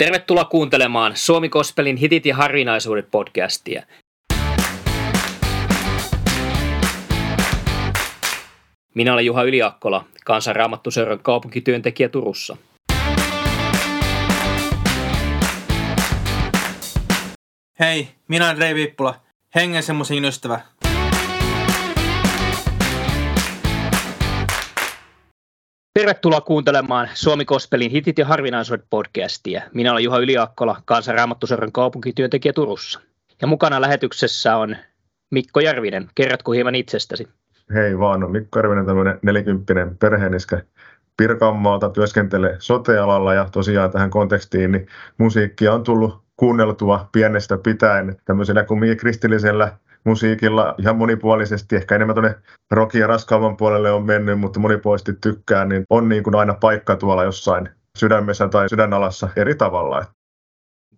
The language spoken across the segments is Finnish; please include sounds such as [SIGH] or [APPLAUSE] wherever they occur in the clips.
Tervetuloa kuuntelemaan Suomi Kospelin hitit ja harvinaisuudet podcastia. Minä olen Juha Yliakkola, kansanraamattuseuran kaupunkityöntekijä Turussa. Hei, minä olen Rei Viippula, hengen ystävä. Tervetuloa kuuntelemaan Suomi Kospelin hitit ja harvinaisuudet podcastia. Minä olen Juha Yliakkola, kansanraamattuseuran kaupunkityöntekijä Turussa. Ja mukana lähetyksessä on Mikko Järvinen. Kerrotko hieman itsestäsi? Hei vaan, Mikko Järvinen, tämmöinen nelikymppinen perheeniskä Pirkanmaalta, työskentelee sotealalla ja tosiaan tähän kontekstiin niin musiikkia on tullut kuunneltua pienestä pitäen tämmöisellä kuin kristillisellä musiikilla ihan monipuolisesti, ehkä enemmän tuonne rock- ja raskaamman puolelle on mennyt, mutta monipuolisesti tykkään, niin on niin kuin aina paikka tuolla jossain sydämessä tai sydänalassa eri tavalla.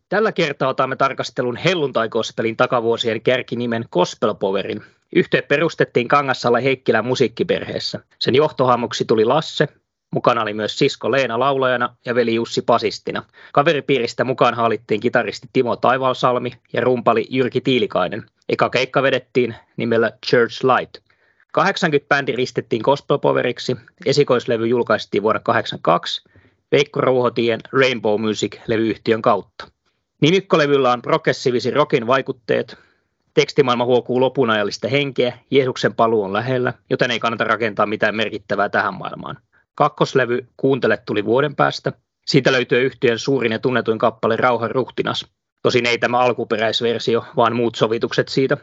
Tällä kertaa otamme tarkastelun helluntai-gospelin takavuosien kärkinimen Gospel Powerin. Yhteen perustettiin Kangassalla Heikkilän musiikkiperheessä. Sen johtohaamuksi tuli Lasse, Mukana oli myös sisko Leena laulajana ja veli Jussi pasistina. Kaveripiiristä mukaan haalittiin kitaristi Timo Taivalsalmi ja rumpali Jyrki Tiilikainen. Eka keikka vedettiin nimellä Church Light. 80 bändi ristettiin Gospel Poweriksi. Esikoislevy julkaistiin vuonna 1982 Veikko Ruuhotien Rainbow Music-levyyhtiön kautta. Nimikkolevyllä on progressiivisen rockin vaikutteet. Tekstimaailma huokuu lopunajallista henkeä, Jeesuksen paluu on lähellä, joten ei kannata rakentaa mitään merkittävää tähän maailmaan. Kakkoslevy Kuuntele tuli vuoden päästä. Siitä löytyy yhtiön suurin ja tunnetuin kappale Rauhan ruhtinas. Tosin ei tämä alkuperäisversio, vaan muut sovitukset siitä.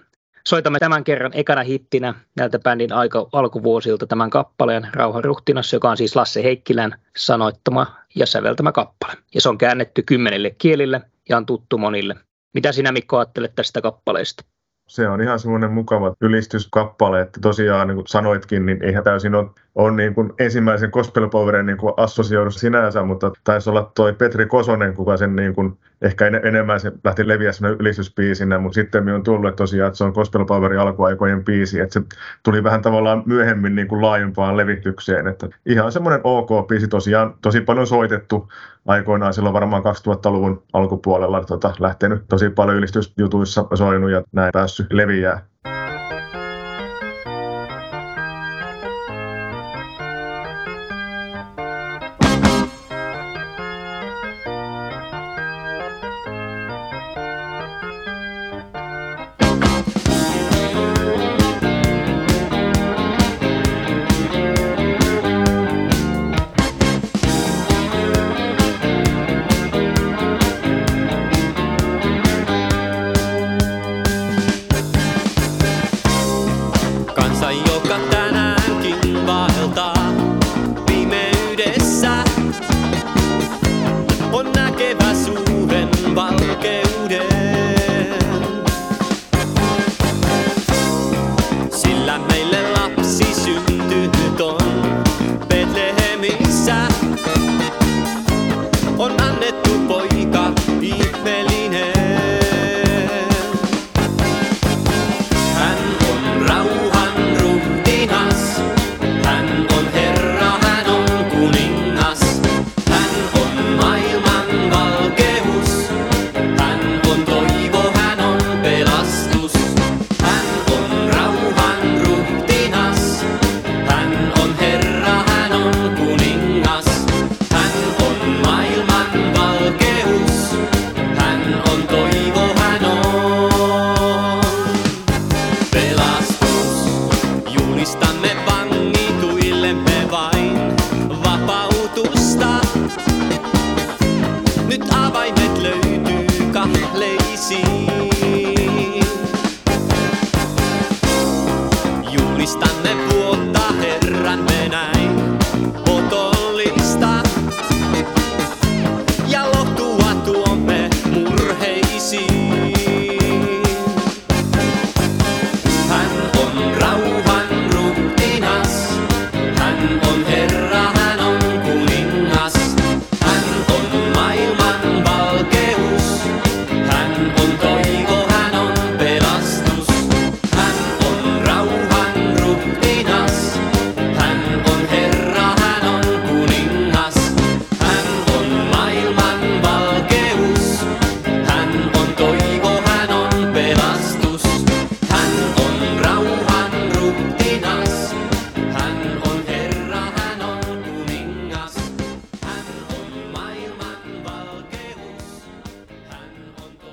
Soitamme tämän kerran ekana hittinä näiltä bändin aika alkuvuosilta tämän kappaleen Rauhan ruhtinas, joka on siis Lasse Heikkilän sanoittama ja säveltämä kappale. Ja se on käännetty kymmenelle kielille ja on tuttu monille. Mitä sinä Mikko ajattelet tästä kappaleesta? se on ihan semmoinen mukava ylistyskappale, että tosiaan niin kuin sanoitkin, niin eihän täysin ole, ole niin kuin ensimmäisen gospel niin kuin assosioidu sinänsä, mutta taisi olla toi Petri Kosonen, kuka sen niin kuin, ehkä en, enemmän se lähti leviä ylistyspiisinä, mutta sitten on tullut että tosiaan, että se on gospel alkuaikojen biisi, että se tuli vähän tavallaan myöhemmin niin kuin laajempaan levitykseen, että ihan semmoinen ok biisi tosiaan, tosi paljon soitettu aikoinaan silloin varmaan 2000-luvun alkupuolella tota, lähtenyt tosi paljon ylistysjutuissa soinut ja näin päässyt leviää.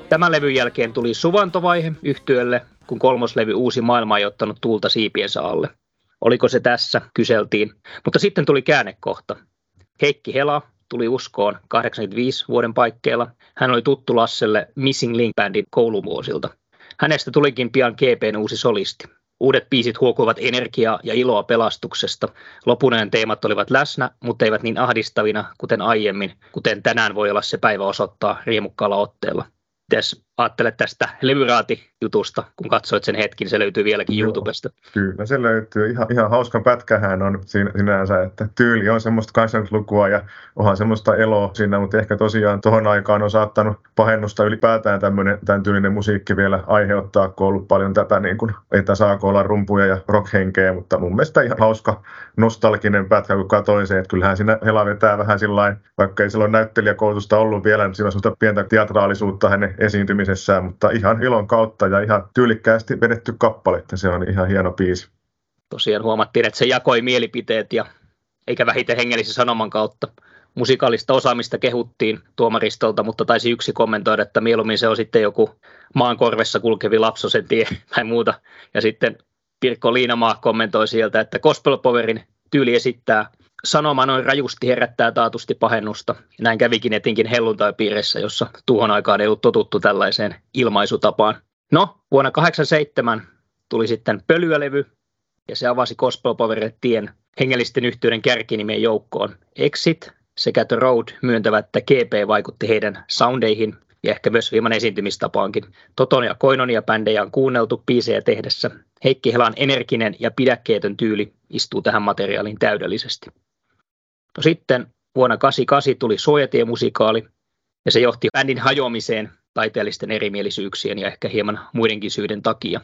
Tämän levyn jälkeen tuli suvantovaihe yhtyölle, kun kolmoslevy Uusi maailma ei ottanut tuulta siipiensä alle. Oliko se tässä, kyseltiin. Mutta sitten tuli käännekohta. Heikki Hela tuli uskoon 85 vuoden paikkeilla. Hän oli tuttu Lasselle Missing Link-bändin kouluvuosilta. Hänestä tulikin pian GPn uusi solisti. Uudet biisit huokuivat energiaa ja iloa pelastuksesta. Lopunen teemat olivat läsnä, mutta eivät niin ahdistavina kuten aiemmin, kuten tänään voi olla se päivä osoittaa riemukkaalla otteella. Mites ajattelet tästä levyraati-jutusta, kun katsoit sen hetkin, se löytyy vieläkin Joo, YouTubesta. Kyllä, se löytyy. Ihan, ihan hauska pätkähän on siinä, sinänsä, että tyyli on semmoista 80-lukua ja onhan semmoista eloa siinä, mutta ehkä tosiaan tuohon aikaan on saattanut pahennusta ylipäätään tämmöinen, tämän tyylinen musiikki vielä aiheuttaa, kun on ollut paljon tätä, niin kuin, että saako olla rumpuja ja rockhenkeä, mutta mun mielestä ihan hauska nostalginen pätkä, kun katsoin sen, että kyllähän siinä Hela vetää vähän sillä vaikka ei silloin näyttelijäkoulutusta ollut vielä, niin siinä on semmoista pientä teatraalisuutta hänen esiintymisessä tekemisessään, mutta ihan ilon kautta ja ihan tyylikkäästi vedetty kappale, että se on ihan hieno biisi. Tosiaan huomattiin, että se jakoi mielipiteet ja eikä vähiten hengellisen sanoman kautta. Musikaalista osaamista kehuttiin tuomaristolta, mutta taisi yksi kommentoida, että mieluummin se on sitten joku maankorvessa kulkevi lapsosen tie [LAUGHS] tai muuta. Ja sitten Pirkko Liinamaa kommentoi sieltä, että Gospel Powerin tyyli esittää sanoma noin rajusti herättää taatusti pahennusta. Näin kävikin etinkin helluntaipiirissä, jossa tuohon aikaan ei ollut totuttu tällaiseen ilmaisutapaan. No, vuonna 1987 tuli sitten pölyälevy, ja se avasi Gospel Powerille tien hengellisten yhteyden kärkinimien joukkoon. Exit sekä The Road myöntävät, että GP vaikutti heidän soundeihin ja ehkä myös hieman esiintymistapaankin. Toton ja Koinonia bändejä on kuunneltu biisejä tehdessä. Heikki Helan energinen ja pidäkkeetön tyyli istuu tähän materiaaliin täydellisesti. No sitten vuonna 1988 tuli Suojatie-musikaali, ja se johti bändin hajoamiseen taiteellisten erimielisyyksien ja ehkä hieman muidenkin syiden takia.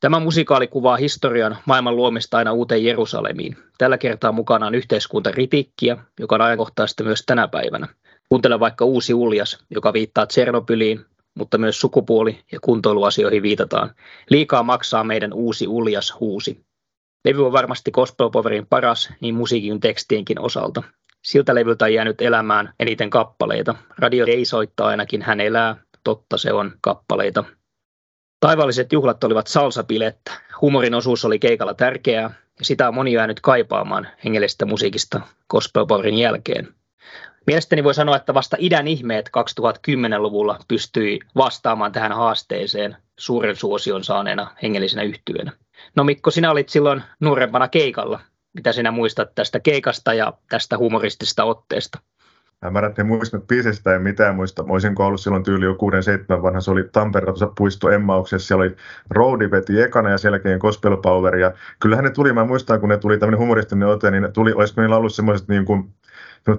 Tämä musikaali kuvaa historian maailman luomista aina uuteen Jerusalemiin. Tällä kertaa mukana on yhteiskuntaritiikkiä, joka on ajankohtaista myös tänä päivänä. Kuuntele vaikka Uusi Uljas, joka viittaa Tsernobyliin, mutta myös sukupuoli- ja kuntoiluasioihin viitataan. Liikaa maksaa meidän uusi uljas huusi. Levy on varmasti Gospel Powerin paras niin musiikin tekstienkin osalta. Siltä levyltä on jäänyt elämään eniten kappaleita. Radio ei soittaa ainakin Hän elää, totta se on kappaleita. Taivaalliset juhlat olivat salsapilettä. Humorin osuus oli keikalla tärkeää ja sitä on moni jäänyt kaipaamaan hengellisestä musiikista Gospel Powerin jälkeen. Mielestäni voi sanoa, että vasta idän ihmeet 2010-luvulla pystyi vastaamaan tähän haasteeseen suuren suosion saaneena hengellisenä yhtyönä. No Mikko, sinä olit silloin nuorempana keikalla. Mitä sinä muistat tästä keikasta ja tästä humoristisesta otteesta? Mä en muista biisistä ei mitään muista. Mä olisin ollut silloin tyyli jo 6-7 vanha. Se oli Tampereella puisto Emmauksessa. Siellä oli Roadi veti ekana ja selkeän Gospel Power. Ja kyllähän ne tuli, mä muistan kun ne tuli tämmöinen humoristinen ote, niin ne tuli, olisiko niillä ollut semmoiset niin kuin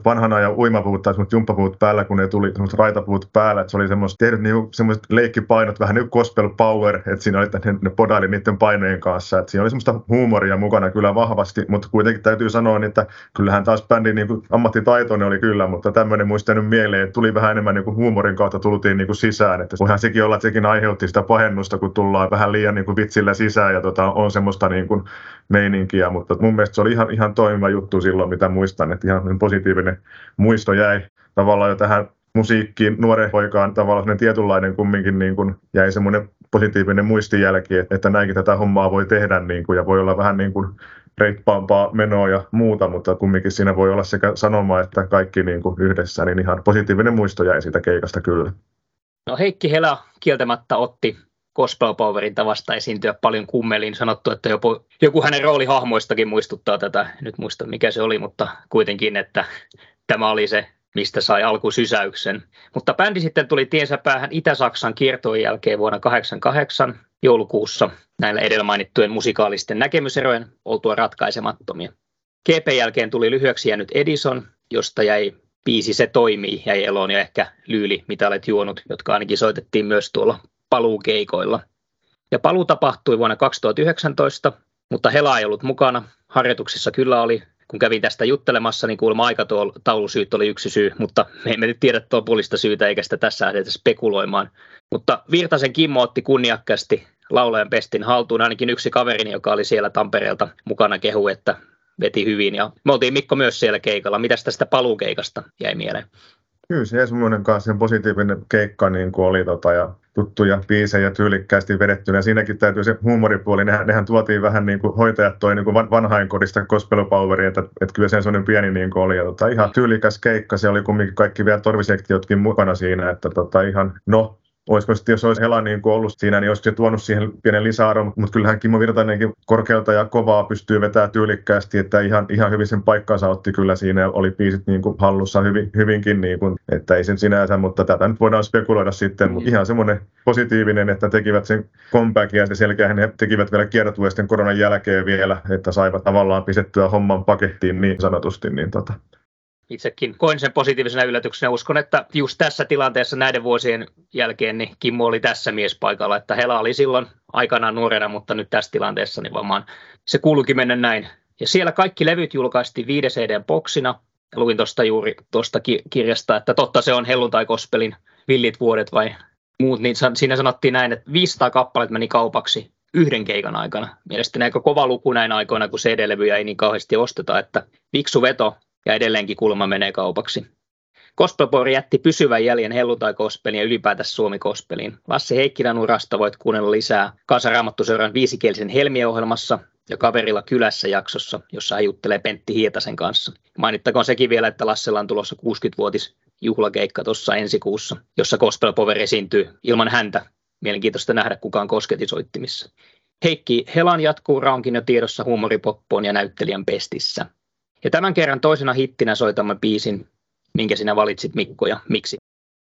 vanhan ajan uimapuut tai semmoiset jumppapuut päällä, kun ne tuli semmoiset raitapuut päällä, että se oli semmoista tehnyt niinku, semmoiset leikkipainot, vähän niin gospel power, että siinä oli, että ne, ne podaili niiden painojen kanssa, että siinä oli semmoista huumoria mukana kyllä vahvasti, mutta kuitenkin täytyy sanoa, että kyllähän taas bändin niin kuin ammattitaitoinen oli kyllä, mutta tämmöinen muistanut mieleen, että tuli vähän enemmän niin kuin huumorin kautta tultiin niin kuin sisään, että voihan sekin olla, että sekin aiheutti sitä pahennusta, kun tullaan vähän liian niin kuin vitsillä sisään ja tota, on semmoista niin kuin meininkiä, mutta mun mielestä se oli ihan, ihan toimiva juttu silloin, mitä muistan, että ihan positiivinen muisto jäi tavallaan jo tähän musiikkiin nuoren poikaan tavallaan tietynlainen kumminkin niin kuin jäi semmoinen positiivinen muistijälki, että näinkin tätä hommaa voi tehdä niin kuin, ja voi olla vähän niin kuin reippaampaa menoa ja muuta, mutta kumminkin siinä voi olla sekä sanoma että kaikki niin kuin yhdessä, niin ihan positiivinen muisto jäi siitä keikasta kyllä. No Heikki Hela kieltämättä otti Gospel Powerin tavasta esiintyä paljon kummeliin. Sanottu, että joku, joku hänen roolihahmoistakin muistuttaa tätä. Nyt muista mikä se oli, mutta kuitenkin, että tämä oli se, mistä sai alkusysäyksen. Mutta bändi sitten tuli tiensä päähän Itä-Saksan kiertojen jälkeen vuonna 1988 joulukuussa näillä edellä mainittujen musikaalisten näkemyserojen oltua ratkaisemattomia. GP jälkeen tuli lyhyeksi jäänyt Edison, josta jäi biisi Se toimii, jäi eloon ja ehkä Lyyli, mitä olet juonut, jotka ainakin soitettiin myös tuolla paluukeikoilla. Ja paluu tapahtui vuonna 2019, mutta Hela ei ollut mukana. Harjoituksissa kyllä oli. Kun kävin tästä juttelemassa, niin kuulemma aikataulusyyt oli yksi syy, mutta me emme nyt tiedä lopullista syytä eikä sitä tässä lähdetä spekuloimaan. Mutta Virtasen Kimmo otti kunniakkaasti laulajan pestin haltuun. Ainakin yksi kaverini, joka oli siellä Tampereelta mukana kehu, että veti hyvin. Ja me oltiin Mikko myös siellä keikalla. Mitäs tästä paluukeikasta jäi mieleen? Kyllä se semmoinen kanssa positiivinen keikka niin kuin oli tota, ja tuttuja biisejä tyylikkäästi vedettynä. Siinäkin täytyy se huumoripuoli, nehän, nehän tuotiin vähän niin kuin hoitajat toi niin kuin vanhainkodista gospel poweri, että, että kyllä se semmoinen pieni niin kuin oli. Ja tota, ihan tyylikäs keikka, se oli kumminkin kaikki vielä torvisektiotkin mukana siinä, että tota, ihan no olisiko sitten, jos olisi Hela niin kuin ollut siinä, niin olisiko se tuonut siihen pienen lisäarvon, mutta kyllähän Kimmo Virtanenkin korkealta ja kovaa pystyy vetämään tyylikkäästi, että ihan, ihan hyvin sen paikkansa otti kyllä siinä ja oli biisit niin kuin hallussa hyvin, hyvinkin, niin kuin, että ei sen sinänsä, mutta tätä nyt voidaan spekuloida sitten, mutta ihan semmoinen positiivinen, että tekivät sen comebackin ja selkeähän he tekivät vielä kiertueisten koronan jälkeen vielä, että saivat tavallaan pisettyä homman pakettiin niin sanotusti, niin tota, itsekin koin sen positiivisena yllätyksenä. Uskon, että just tässä tilanteessa näiden vuosien jälkeen niin Kimmo oli tässä paikalla, että Hela oli silloin aikanaan nuorena, mutta nyt tässä tilanteessa niin varmaan se kuuluukin mennä näin. Ja siellä kaikki levyt julkaistiin 5 cd boksina. Luin tuosta juuri tuosta kirjasta, että totta se on helluntai kospelin villit vuodet vai muut, niin siinä sanottiin näin, että 500 kappaletta meni kaupaksi yhden keikan aikana. Mielestäni aika kova luku näin aikoina, kun CD-levyjä ei niin kauheasti osteta, että viksu veto ja edelleenkin kulma menee kaupaksi. Gospelpoori jätti pysyvän jäljen helluntai-kospeliin ja ylipäätään suomi-kospeliin. Lassi Heikkilän urasta voit kuunnella lisää Kansanraamattuseuran viisikielisen Helmie-ohjelmassa ja Kaverilla kylässä jaksossa, jossa hän juttelee Pentti Hietasen kanssa. Mainittakoon sekin vielä, että Lassella on tulossa 60-vuotis juhlakeikka tuossa ensi kuussa, jossa Gospel Power esiintyy ilman häntä. Mielenkiintoista nähdä, kukaan kosketisoittimissa. Heikki Helan jatkuu raunkin jo tiedossa huumoripoppoon ja näyttelijän pestissä. Ja tämän kerran toisena hittinä soitamme biisin, minkä sinä valitsit Mikko ja miksi?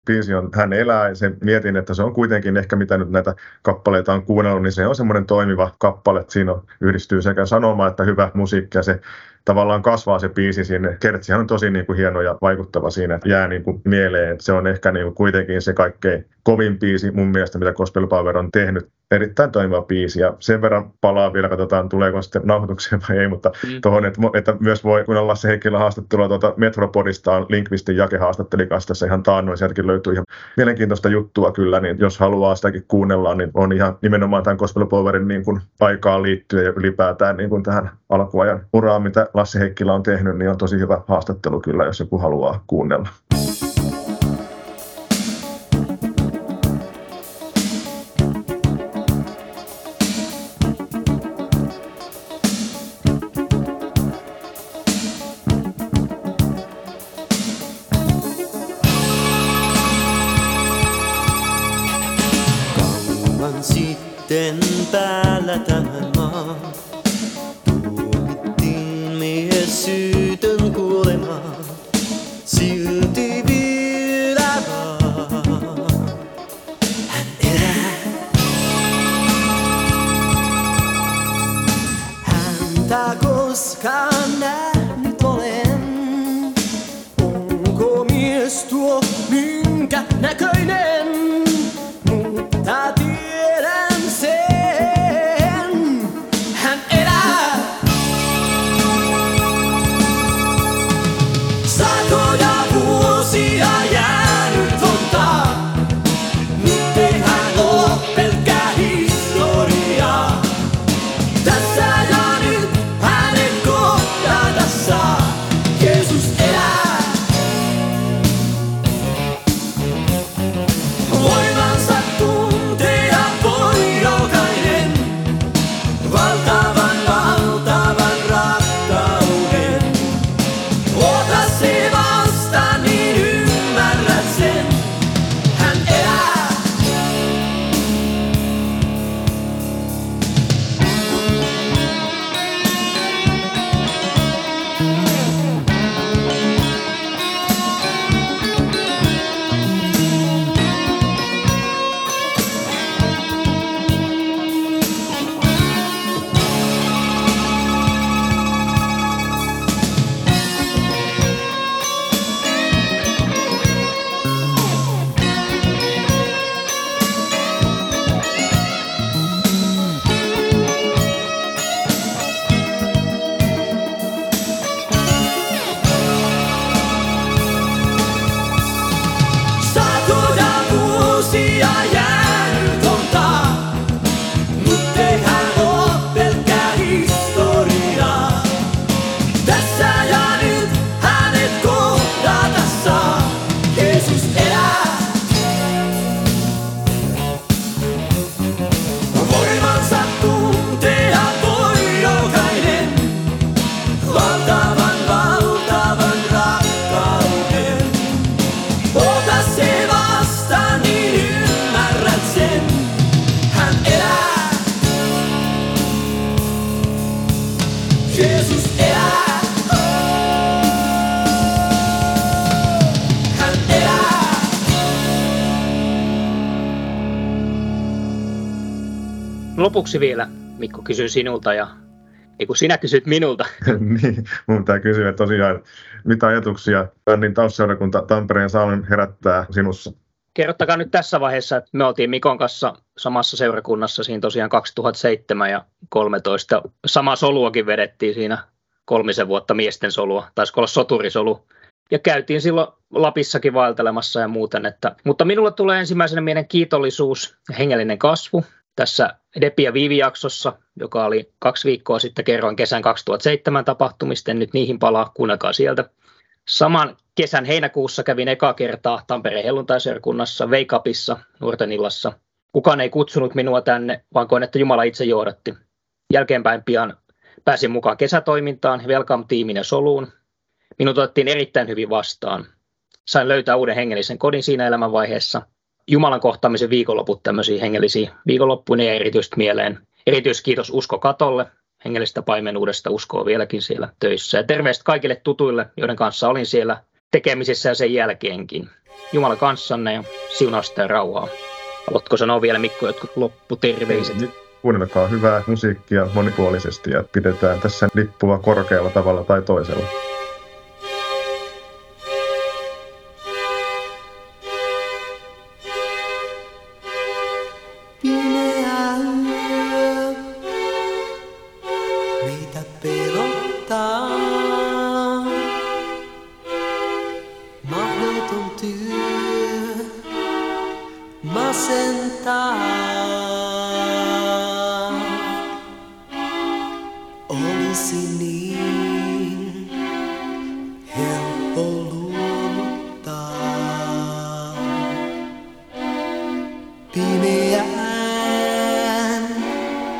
biisi on Hän elää ja sen mietin, että se on kuitenkin ehkä mitä nyt näitä kappaleita on kuunnellut, niin se on semmoinen toimiva kappale, että siinä yhdistyy sekä sanoma että hyvä musiikki ja se tavallaan kasvaa se biisi sinne. Kertsihän on tosi niin kuin hieno ja vaikuttava siinä, että jää niin kuin mieleen. Että se on ehkä niin kuin kuitenkin se kaikkein kovin biisi mun mielestä, mitä Gospel Power on tehnyt. Erittäin toimiva biisi ja sen verran palaa vielä, katsotaan tuleeko sitten nauhoituksia vai ei, mutta mm. tuohon, että, että, myös voi kuunnella se Heikkilä haastattelua tuota Metropodista on Linkvistin Jake haastatteli kanssa tässä ihan taannoin, sieltäkin löytyy ihan mielenkiintoista juttua kyllä, niin jos haluaa sitäkin kuunnella, niin on ihan nimenomaan tämän Gospel Powerin niin kuin aikaan liittyen ja ylipäätään niin kuin tähän alkuajan uraan, mitä Lassi Heikkilä on tehnyt, niin on tosi hyvä haastattelu kyllä, jos joku haluaa kuunnella. Tu de me. Lopuksi vielä, Mikko, kysyn sinulta ja ei kun sinä kysyt minulta. [LAUGHS] niin, mun pitää kysyä tosiaan, mitä ajatuksia bändin tausseurakunta Tampereen Salmen herättää sinussa? Kerrottakaa nyt tässä vaiheessa, että me oltiin Mikon kanssa samassa seurakunnassa siinä tosiaan 2007 ja 2013. Sama soluakin vedettiin siinä kolmisen vuotta miesten solua, taisi olla soturisolu. Ja käytiin silloin Lapissakin vaeltelemassa ja muuten. Että, mutta minulle tulee ensimmäisenä mielen kiitollisuus ja hengellinen kasvu. Tässä Depi ja Viivi-jaksossa, joka oli kaksi viikkoa sitten, kerroin kesän 2007 tapahtumista, en nyt niihin palaa, kuunnelkaa sieltä. Saman kesän heinäkuussa kävin eka kertaa Tampereen helluntaiserkunnassa Veikapissa nuorten illassa. Kukaan ei kutsunut minua tänne, vaan koin, että Jumala itse johdatti. Jälkeenpäin pian pääsin mukaan kesätoimintaan, Welcome-tiimin ja soluun. Minut otettiin erittäin hyvin vastaan. Sain löytää uuden hengellisen kodin siinä elämänvaiheessa. Jumalan kohtaamisen viikonloput tämmöisiä hengellisiä viikonloppuja ja erityisesti mieleen. Erityiskiitos Usko Katolle, hengellistä paimenuudesta uskoa vieläkin siellä töissä. Ja terveistä kaikille tutuille, joiden kanssa olin siellä tekemisissä ja sen jälkeenkin. Jumala kanssanne ja siunausta ja rauhaa. Haluatko sanoa vielä Mikko jotkut lopputerveiset? Nyt kuunnelkaa hyvää musiikkia monipuolisesti ja pidetään tässä lippua korkealla tavalla tai toisella.